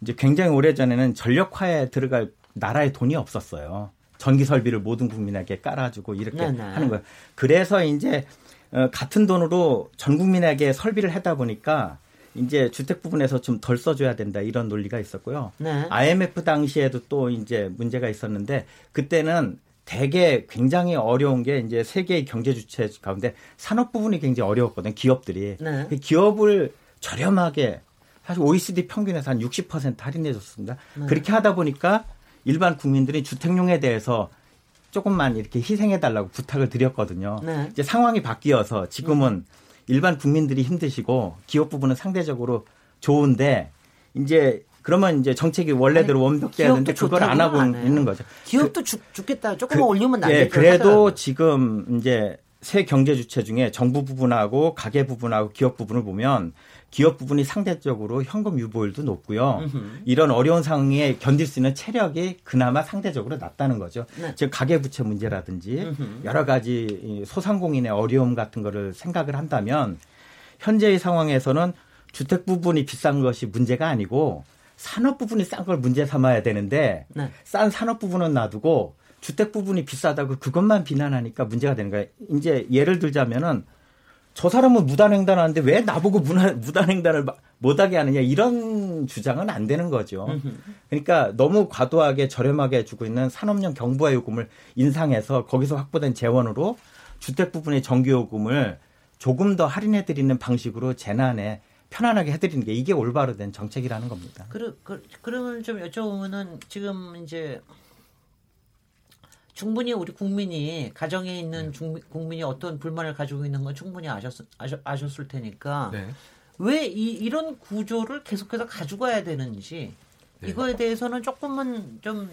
이제 굉장히 오래 전에는 전력화에 들어갈 나라에 돈이 없었어요. 전기 설비를 모든 국민에게 깔아주고 이렇게 네네. 하는 거예요. 그래서 이제 어, 같은 돈으로 전 국민에게 설비를 하다 보니까 이제 주택 부분에서 좀 덜 써줘야 된다 이런 논리가 있었고요. 네. IMF 당시에도 또 이제 문제가 있었는데 그때는 대개 굉장히 어려운 게 이제 세계의 경제 주체 가운데 산업 부분이 굉장히 어려웠거든요. 기업들이 네. 그 기업을 저렴하게 사실 OECD 평균에서 한 60% 할인해 줬습니다. 네. 그렇게 하다 보니까 일반 국민들이 주택용에 대해서 조금만 이렇게 희생해 달라고 부탁을 드렸거든요. 네. 이제 상황이 바뀌어서 지금은 음. 일반 국민들이 힘드시고 기업 부분은 상대적으로 좋은데 이제 그러면 이제 정책이 원래대로 원벽돼야 되는데 그걸 안 하고 안 있는 거죠. 기업도 그, 죽, 죽겠다. 조금만 그, 올리면 나겠죠. 예, 그래도 하더라도. 지금 이제 새 경제 주체 중에 정부 부분하고 가계 부분하고 기업 부분을 보면 기업 부분이 상대적으로 현금 유보율도 높고요. 으흠. 이런 어려운 상황에 견딜 수 있는 체력이 그나마 상대적으로 낮다는 거죠. 네. 즉 가계부채 문제라든지 으흠. 여러 가지 소상공인의 어려움 같은 거를 생각을 한다면 현재의 상황에서는 주택 부분이 비싼 것이 문제가 아니고 산업 부분이 싼 걸 문제 삼아야 되는데 네. 싼 산업 부분은 놔두고 주택 부분이 비싸다고 그것만 비난하니까 문제가 되는 거예요. 이제 예를 들자면은 저 사람은 무단횡단 하는데 왜 나보고 무단횡단을 못하게 하느냐 이런 주장은 안 되는 거죠. 그러니까 너무 과도하게 저렴하게 주고 있는 산업용 경부화 요금을 인상해서 거기서 확보된 재원으로 주택 부분의 전기요금을 조금 더 할인해 드리는 방식으로 재난에 편안하게 해드리는 게 이게 올바로 된 정책이라는 겁니다. 그러, 그, 그러면 좀 여쭤보면은 지금 이제 충분히 우리 국민이 가정에 있는 네. 중, 국민이 어떤 불만을 가지고 있는 건 충분히 아셨, 아셨, 아셨을 테니까 네. 왜 이, 이런 구조를 계속해서 가져가야 되는지 네. 이거에 대해서는 조금은 좀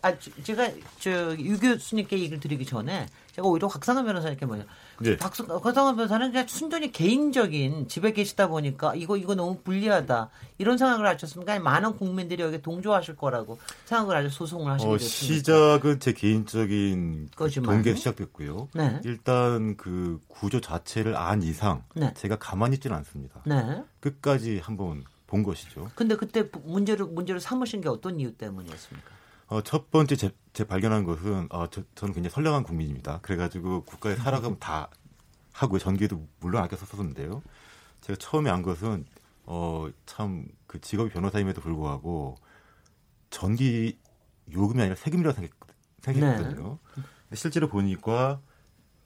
아, 제가 저 유 교수님께 얘기를 드리기 전에 제가 오히려 곽상은 변호사님께 뭐냐. 네. 박수, 곽상은 변호사는 그냥 순전히 개인적인 집에 계시다 보니까 이거 이거 너무 불리하다 이런 생각을 하셨습니까? 많은 국민들이 여기 동조하실 거라고 생각을 하셔 소송을 하시게 어? 시작은 제 개인적인 동계 시작됐고요. 네. 일단 그 구조 자체를 안 이상 네. 제가 가만히 있지는 않습니다. 네. 끝까지 한번 본 것이죠. 근데 그때 문제를 문제를 삼으신 게 어떤 이유 때문이었습니까? 어, 첫 번째 제, 제 발견한 것은 어, 저, 저는 굉장히 선량한 국민입니다. 그래가지고 국가에 살아가면 다 하고요. 전기도 물론 아껴 썼었는데요. 제가 처음에 안 것은 어, 참 그 직업이 변호사임에도 불구하고 전기 요금이 아니라 세금이라고 생각, 생각했거든요. 네. 실제로 보니까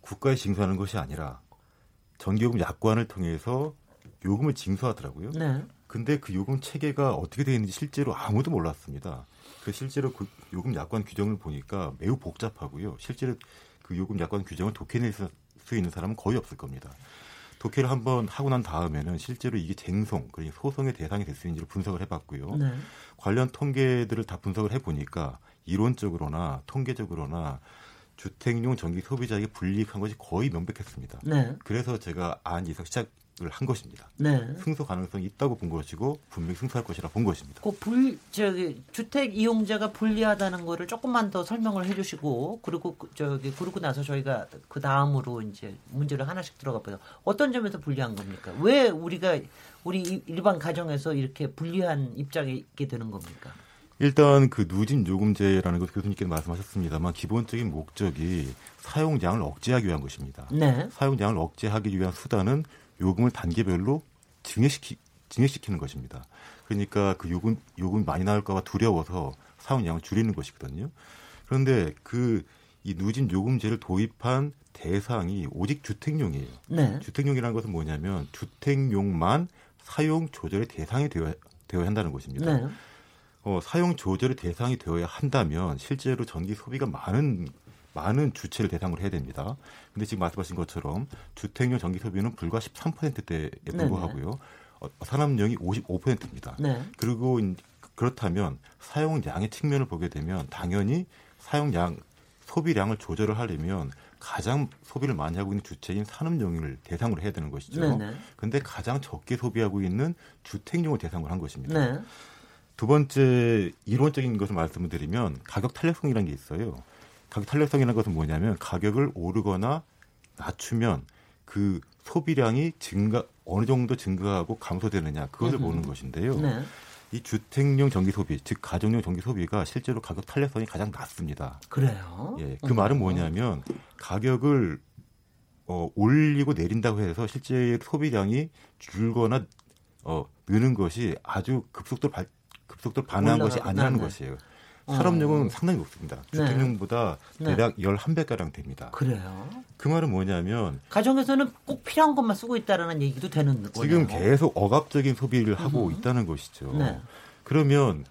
국가에 징수하는 것이 아니라 전기요금 약관을 통해서 요금을 징수하더라고요. 네. 근데 그 요금 체계가 어떻게 되어 있는지 실제로 아무도 몰랐습니다. 그 실제로 그 요금 약관 규정을 보니까 매우 복잡하고요. 실제로 그 요금 약관 규정을 독해낼 수 있는 사람은 거의 없을 겁니다. 독해를 한번 하고 난 다음에는 실제로 이게 쟁송, 그러니까 소송의 대상이 될 수 있는지를 분석을 해봤고요. 네. 관련 통계들을 다 분석을 해보니까 이론적으로나 통계적으로나 주택용 전기 소비자에게 불이익한 것이 거의 명백했습니다. 네. 그래서 제가 안 이상 시작 한 것입니다. 네. 승소 가능성이 있다고 본 것이고 분명히 승소할 것이라 본 것입니다. 그 불 저기 주택 이용자가 불리하다는 거를 조금만 더 설명을 해주시고 그리고 그, 저기 그러고 나서 저희가 그 다음으로 이제 문제를 하나씩 들어가 보요. 어떤 점에서 불리한 겁니까? 왜 우리가 우리 일반 가정에서 이렇게 불리한 입장에 있게 되는 겁니까? 일단 그 누진 요금제라는 것 교수님께서 말씀하셨습니다만 기본적인 목적이 사용량을 억제하기 위한 것입니다. 네. 사용량을 억제하기 위한 수단은 요금을 단계별로 증액시키, 증액시키는 것입니다. 그러니까 그 요금, 요금이 많이 나올까봐 두려워서 사용량을 줄이는 것이거든요. 그런데 그 이 누진 요금제를 도입한 대상이 오직 주택용이에요. 네. 주택용이라는 것은 뭐냐면 주택용만 사용 조절의 대상이 되어, 되어야 한다는 것입니다. 네. 어, 사용 조절의 대상이 되어야 한다면 실제로 전기 소비가 많은 많은 주체를 대상으로 해야 됩니다. 근데 지금 말씀하신 것처럼 주택용 전기 소비는 불과 13%대에 불과하고요. 어, 산업용이 55%입니다. 네. 그리고 그렇다면 사용량의 측면을 보게 되면 당연히 사용량 소비량을 조절을 하려면 가장 소비를 많이 하고 있는 주체인 산업용을 대상으로 해야 되는 것이죠. 그런데 가장 적게 소비하고 있는 주택용을 대상으로 한 것입니다. 네. 두 번째 이론적인 것을 말씀을 드리면 가격 탄력성이라는 게 있어요. 가격 탄력성이라는 것은 뭐냐면 가격을 오르거나 낮추면 그 소비량이 증가 어느 정도 증가하고 감소되느냐 그것을 보는 것인데요. 네. 이 주택용 전기 소비, 즉 가정용 전기 소비가 실제로 가격 탄력성이 가장 낮습니다. 그래요? 예, 그 음. 말은 뭐냐면 가격을 어, 올리고 내린다고 해서 실제 소비량이 줄거나 어, 느는 것이 아주 급속도로 발, 급속도로 반응한 것이 아니라는 네. 것이에요. 산업용은 어. 상당히 높습니다. 네. 주택용보다 네. 대략 네. 11배가량 됩니다. 그래요? 그 말은 뭐냐면 가정에서는 꼭 필요한 것만 쓰고 있다라는 얘기도 되는 거예요. 지금 계속 억압적인 소비를 하고 음. 있다는 것이죠. 네. 그러면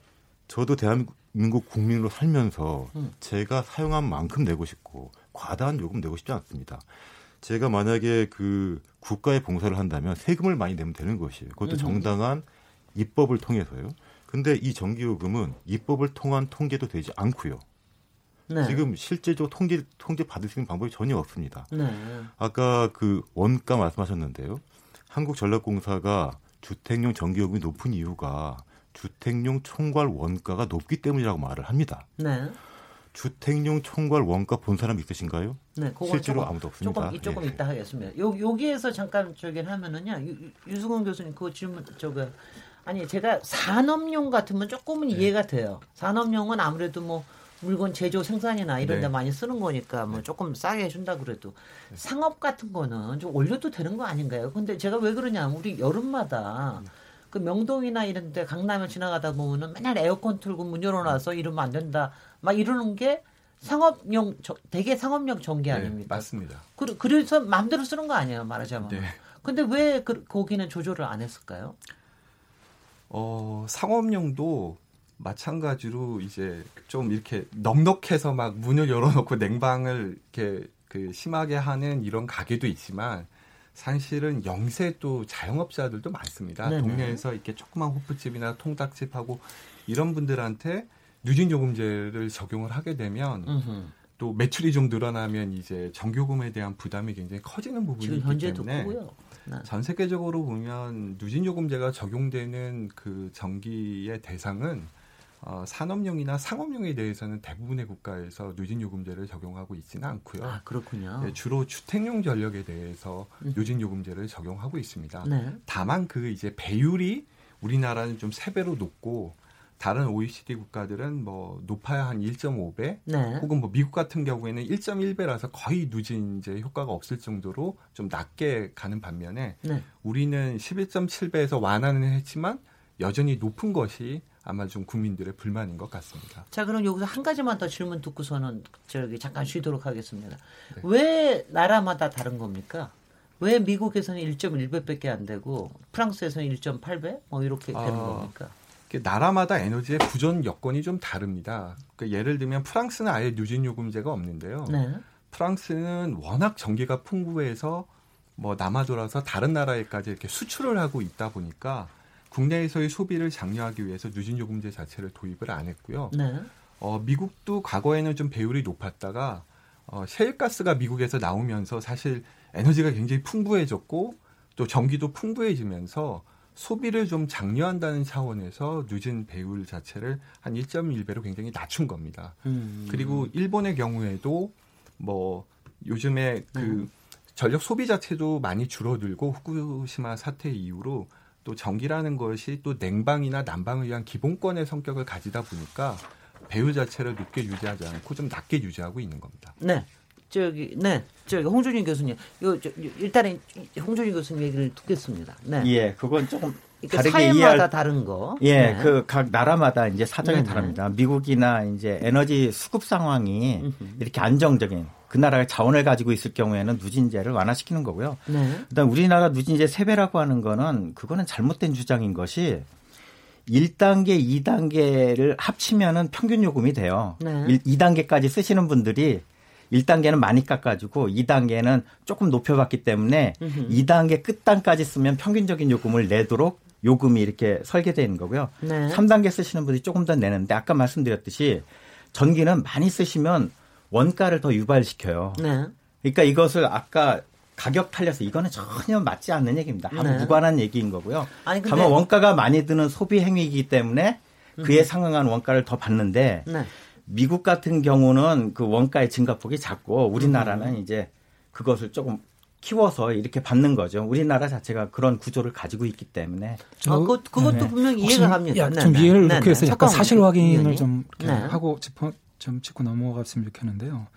저도 대한민국 국민으로 살면서 음. 제가 사용한 만큼 내고 싶고 과다한 요금 내고 싶지 않습니다. 제가 만약에 그 국가에 봉사를 한다면 세금을 많이 내면 되는 것이에요. 그것도 음. 정당한 입법을 통해서요. 근데 이 전기요금은 입법을 통한 통계도 되지 않고요. 네. 지금 실제적으로 통계 통제 받을 수 있는 방법이 전혀 없습니다. 네. 아까 그 원가 말씀하셨는데요. 한국전력공사가 주택용 전기요금이 높은 이유가 주택용 총괄 원가가 높기 때문이라고 말을 합니다. 네. 주택용 총괄 원가 본 사람 있으신가요? 네, 실제로 조금, 아무도 없습니다. 조금, 조금 예. 이따 하겠습니다. 요, 여기에서 잠깐 저기 하면은요, 유, 수근 교수님 그 질문 저거 아니 제가 산업용 같으면 조금은 네. 이해가 돼요. 산업용은 아무래도 뭐 물건 제조 생산이나 이런 데 네. 많이 쓰는 거니까 뭐 네. 조금 싸게 해준다 그래도 네. 상업 같은 거는 좀 올려도 되는 거 아닌가요? 근데 제가 왜 그러냐면 우리 여름마다 네. 그 명동이나 이런 데 강남을 지나가다 보면은 맨날 에어컨 틀고 문 열어놔서 이러면 안 된다 막 이러는 게 상업용 되게 상업용 전기 아닙니까? 맞습니다. 그, 그래서 마음대로 쓰는 거 아니에요 말하자면. 네. 근데 왜 그, 거기는 조절을 안 했을까요? 어, 상업용도 마찬가지로 이제 좀 이렇게 넉넉해서 막 문을 열어놓고 냉방을 이렇게 그 심하게 하는 이런 가게도 있지만 사실은 영세 또 자영업자들도 많습니다. 네네. 동네에서 이렇게 조그만 호프집이나 통닭집하고 이런 분들한테 누진 요금제를 적용을 하게 되면 음흠. 또 매출이 좀 늘어나면 이제 전교금에 대한 부담이 굉장히 커지는 부분이 있기 때문에. 네. 전 세계적으로 보면 누진 요금제가 적용되는 그 전기의 대상은 어, 산업용이나 상업용에 대해서는 대부분의 국가에서 누진 요금제를 적용하고 있지는 않고요. 아, 그렇군요. 네, 주로 주택용 전력에 대해서 음. 누진 요금제를 적용하고 있습니다. 네. 다만 그 이제 배율이 우리나라는 좀 세 배로 높고 다른 OECD 국가들은 뭐 높아야 한 1.5배 네. 혹은 뭐 미국 같은 경우에는 1.1배라서 거의 누진제 효과가 없을 정도로 좀 낮게 가는 반면에 네. 우리는 11.7배에서 완화는 했지만 여전히 높은 것이 아마 좀 국민들의 불만인 것 같습니다. 자, 그럼 여기서 한 가지만 더 질문 듣고서는 저기 잠깐 쉬도록 하겠습니다. 네. 왜 나라마다 다른 겁니까? 왜 미국에서는 1.1배밖에 안 되고 프랑스에서는 1.8배 뭐 이렇게 되는 아, 겁니까? 나라마다 에너지의 구전 여건이 좀 다릅니다. 그러니까 예를 들면 프랑스는 아예 누진 요금제가 없는데요. 네. 프랑스는 워낙 전기가 풍부해서 뭐 남아 돌아서 다른 나라에까지 이렇게 수출을 하고 있다 보니까 국내에서의 소비를 장려하기 위해서 누진 요금제 자체를 도입을 안 했고요. 네. 어, 미국도 과거에는 좀 배율이 높았다가 어, 셰일가스가 미국에서 나오면서 사실 에너지가 굉장히 풍부해졌고 또 전기도 풍부해지면서 소비를 좀 장려한다는 차원에서 누진 배율 자체를 한 1.1배로 굉장히 낮춘 겁니다. 음. 그리고 일본의 경우에도 뭐 요즘에 그 음. 전력 소비 자체도 많이 줄어들고 후쿠시마 사태 이후로 또 전기라는 것이 또 냉방이나 난방을 위한 기본권의 성격을 가지다 보니까 배율 자체를 높게 유지하지 않고 좀 낮게 유지하고 있는 겁니다. 네. 저기 네 저기 홍준희 교수님 이거 저, 일단은 홍준희 교수님 얘기를 듣겠습니다. 네. 예, 그건 조금 그러니까 다르게 이해할 다른 거. 예, 네. 그각 나라마다 이제 사정이 네. 다릅니다. 미국이나 이제 에너지 수급 상황이 이렇게 안정적인 그 나라의 자원을 가지고 있을 경우에는 누진제를 완화시키는 거고요. 네. 그다음 우리나라 누진제 세배라고 하는 거는 그거는 잘못된 주장인 것이 1단계, 2단계를 합치면은 평균 요금이 돼요. 네. 2단계까지 쓰시는 분들이 1단계는 많이 깎아주고 2단계는 조금 높여봤기 때문에 으흠. 2단계 끝단까지 쓰면 평균적인 요금을 내도록 요금이 이렇게 설계되는 거고요. 네. 3단계 쓰시는 분들이 조금 더 내는데 아까 말씀드렸듯이 전기는 많이 쓰시면 원가를 더 유발시켜요. 네. 그러니까 이것을 아까 가격 탈려서 이거는 전혀 맞지 않는 얘기입니다. 아무 네. 무관한 얘기인 거고요. 아니, 근데... 다만 원가가 많이 드는 소비 행위이기 때문에 그에 음. 상응한 원가를 더 받는데 네. 미국 같은 경우는 그 원가의 증가폭이 작고 우리나라는 음. 이제 그것을 조금 키워서 이렇게 받는 거죠. 우리나라 자체가 그런 구조를 가지고 있기 때문에. 아, 그, 그것도 네. 분명히 이해가 갑니다. 네, 좀 네, 이해를 네, 이렇게 해서 약간 사실 확인을 좀 하고 짚어, 좀 짚고 넘어갔으면 좋겠는데요.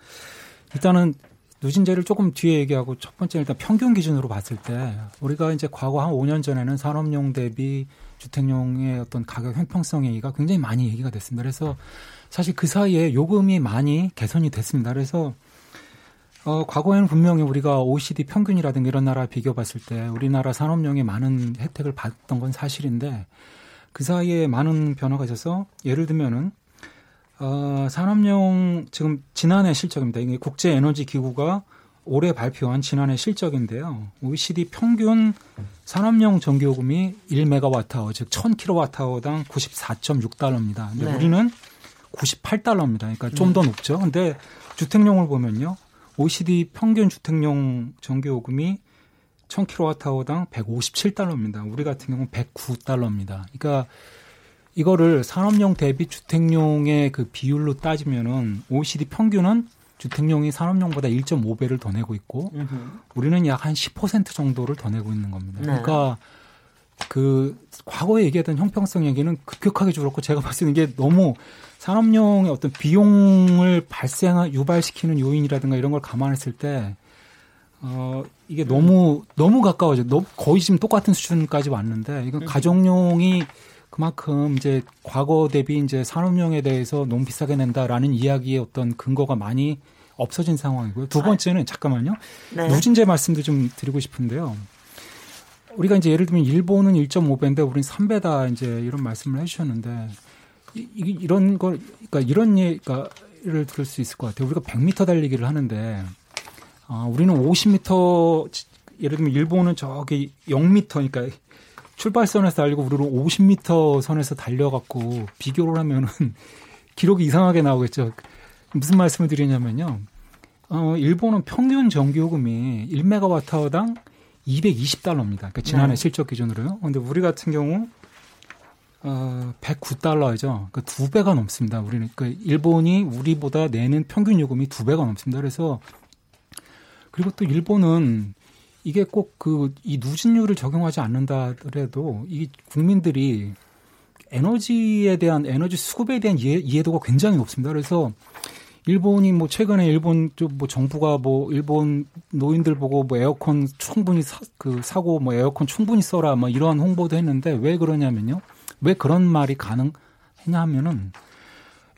일단은 누진제를 조금 뒤에 얘기하고 첫 번째 일단 평균 기준으로 봤을 때 우리가 이제 과거 한 5년 전에는 산업용 대비 주택용의 어떤 가격 형평성의가 굉장히 많이 얘기가 됐습니다. 그래서 사실 그 사이에 요금이 많이 개선이 됐습니다. 그래서 어, 과거에는 분명히 우리가 OECD 평균이라든가 이런 나라 비교 봤을 때 우리나라 산업용에 많은 혜택을 받던 건 사실인데 그 사이에 많은 변화가 있어서 예를 들면은 어, 산업용 지금 지난해 실적입니다. 이게 국제 에너지 기구가 올해 발표한 지난해 실적인데요. OECD 평균 산업용 전기요금이 1메가와트아워 즉 1000kWh당 94.6달러입니다. 근데 네. 우리는 98달러입니다. 그러니까 좀 더 높죠. 근데 주택용을 보면요. OECD 평균 주택용 전기 요금이 1000kWh당 157달러입니다. 우리 같은 경우는 109달러입니다. 그러니까 이거를 산업용 대비 주택용의 그 비율로 따지면은 OECD 평균은 주택용이 산업용보다 1.5배를 더 내고 있고 우리는 약 한 10% 정도를 더 내고 있는 겁니다. 네. 그러니까 그 과거에 얘기했던 형평성 얘기는 급격하게 줄었고 제가 (laughs) 봤을 때 이게 너무 산업용의 어떤 비용을 발생 유발시키는 요인이라든가 이런 걸 감안했을 때 어, 이게 너무, 너무 가까워져. 너, 거의 지금 똑같은 수준까지 왔는데, 이건 가정용이 그만큼 이제 과거 대비 이제 산업용에 대해서 너무 비싸게 낸다라는 이야기의 어떤 근거가 많이 없어진 상황이고요. 두 번째는, 잠깐만요. 네. 누진제 말씀도 좀 드리고 싶은데요. 우리가 이제 예를 들면 일본은 1.5배인데 우리는 3배다 이제 이런 말씀을 해주셨는데 이, 이런 걸 그러니까 이런 예를 들을 수 있을 것 같아요. 우리가 100m 달리기를 하는데 아, 우리는 50m 예를 들면 일본은 저기 0m 그러니까 출발선에서 달리고 우리는 50m 선에서 달려갖고 비교를 하면은 (laughs) 기록이 이상하게 나오겠죠. 무슨 말씀을 드리냐면요. 어, 일본은 평균 전기요금이 1메가와트당 220달러입니다. 그러니까 지난해 네. 실적 기준으로요. 근데 우리 같은 경우 어, 109달러죠. 그러니까 두 배가 넘습니다. 우리는 그러니까 일본이 우리보다 내는 평균 요금이 두 배가 넘습니다. 그래서 그리고 또 일본은 이게 꼭 그 이 누진율을 적용하지 않는다 하더라도 이 국민들이 에너지에 대한 에너지 수급에 대한 이해, 이해도가 굉장히 높습니다. 그래서 일본이 뭐 최근에 일본 뭐 정부가 뭐 일본 노인들 보고 뭐 에어컨 충분히 사, 그 사고 뭐 에어컨 충분히 써라 뭐 이런 홍보도 했는데 왜 그러냐면요. 왜 그런 말이 가능했냐 하면은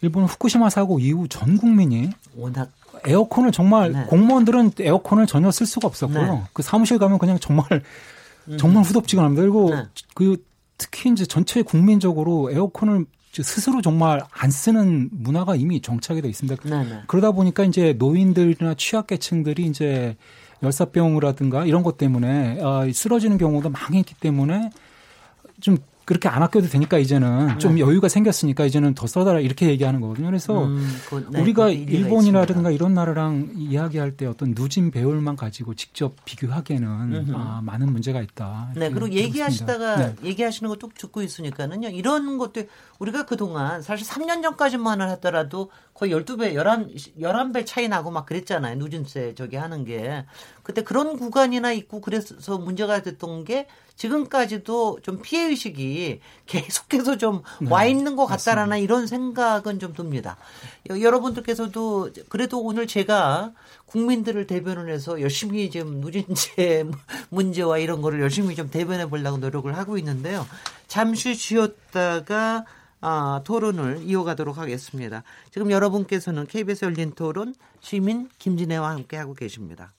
일본 후쿠시마 사고 이후 전 국민이 워낙 에어컨을 정말 네. 공무원들은 에어컨을 전혀 쓸 수가 없었고요. 네. 그 사무실 가면 그냥 정말 음. 정말 후덥지근합니다. 그리고 네. 그 특히 이제 전체 국민적으로 에어컨을 스스로 정말 안 쓰는 문화가 이미 정착이 돼 있습니다. 네네. 네. 그러다 보니까 이제 노인들이나 취약계층들이 이제 열사병이라든가 이런 것 때문에 어, 쓰러지는 경우도 많이 있기 때문에 좀 그렇게 안 아껴도 되니까 이제는 네. 좀 여유가 생겼으니까 이제는 더 써달라 이렇게 얘기하는 거거든요. 그래서 음, 그, 네, 우리가 일본이라든가 이런 나라랑 이야기할 때 어떤 누진 배열만 가지고 직접 비교하기에는 아, 많은 문제가 있다. 네, 그리고 얘기하시다가 네. 얘기하시는 거뚝 듣고 있으니까는요. 이런 것도 우리가 그동안 사실 3년 전까지만을 하더라도 거의 12배, 11, 11배 차이 나고 막 그랬잖아요. 누진세 저기 하는 게. 그때 그런 구간이나 있고 그래서 문제가 됐던 게 지금까지도 좀 피해의식이 계속해서 좀와 네, 있는 것 같다라는 이런 생각은 좀 듭니다. 여러분들께서도 그래도 오늘 제가 국민들을 대변을 해서 열심히 지금 누진제 (laughs) 문제와 이런 거를 열심히 좀 대변해 보려고 노력을 하고 있는데요. 잠시 쉬었다가 아, 토론을 이어가도록 하겠습니다. 지금 여러분께서는 KBS 열린 토론 시민 김진애와 함께 하고 계십니다.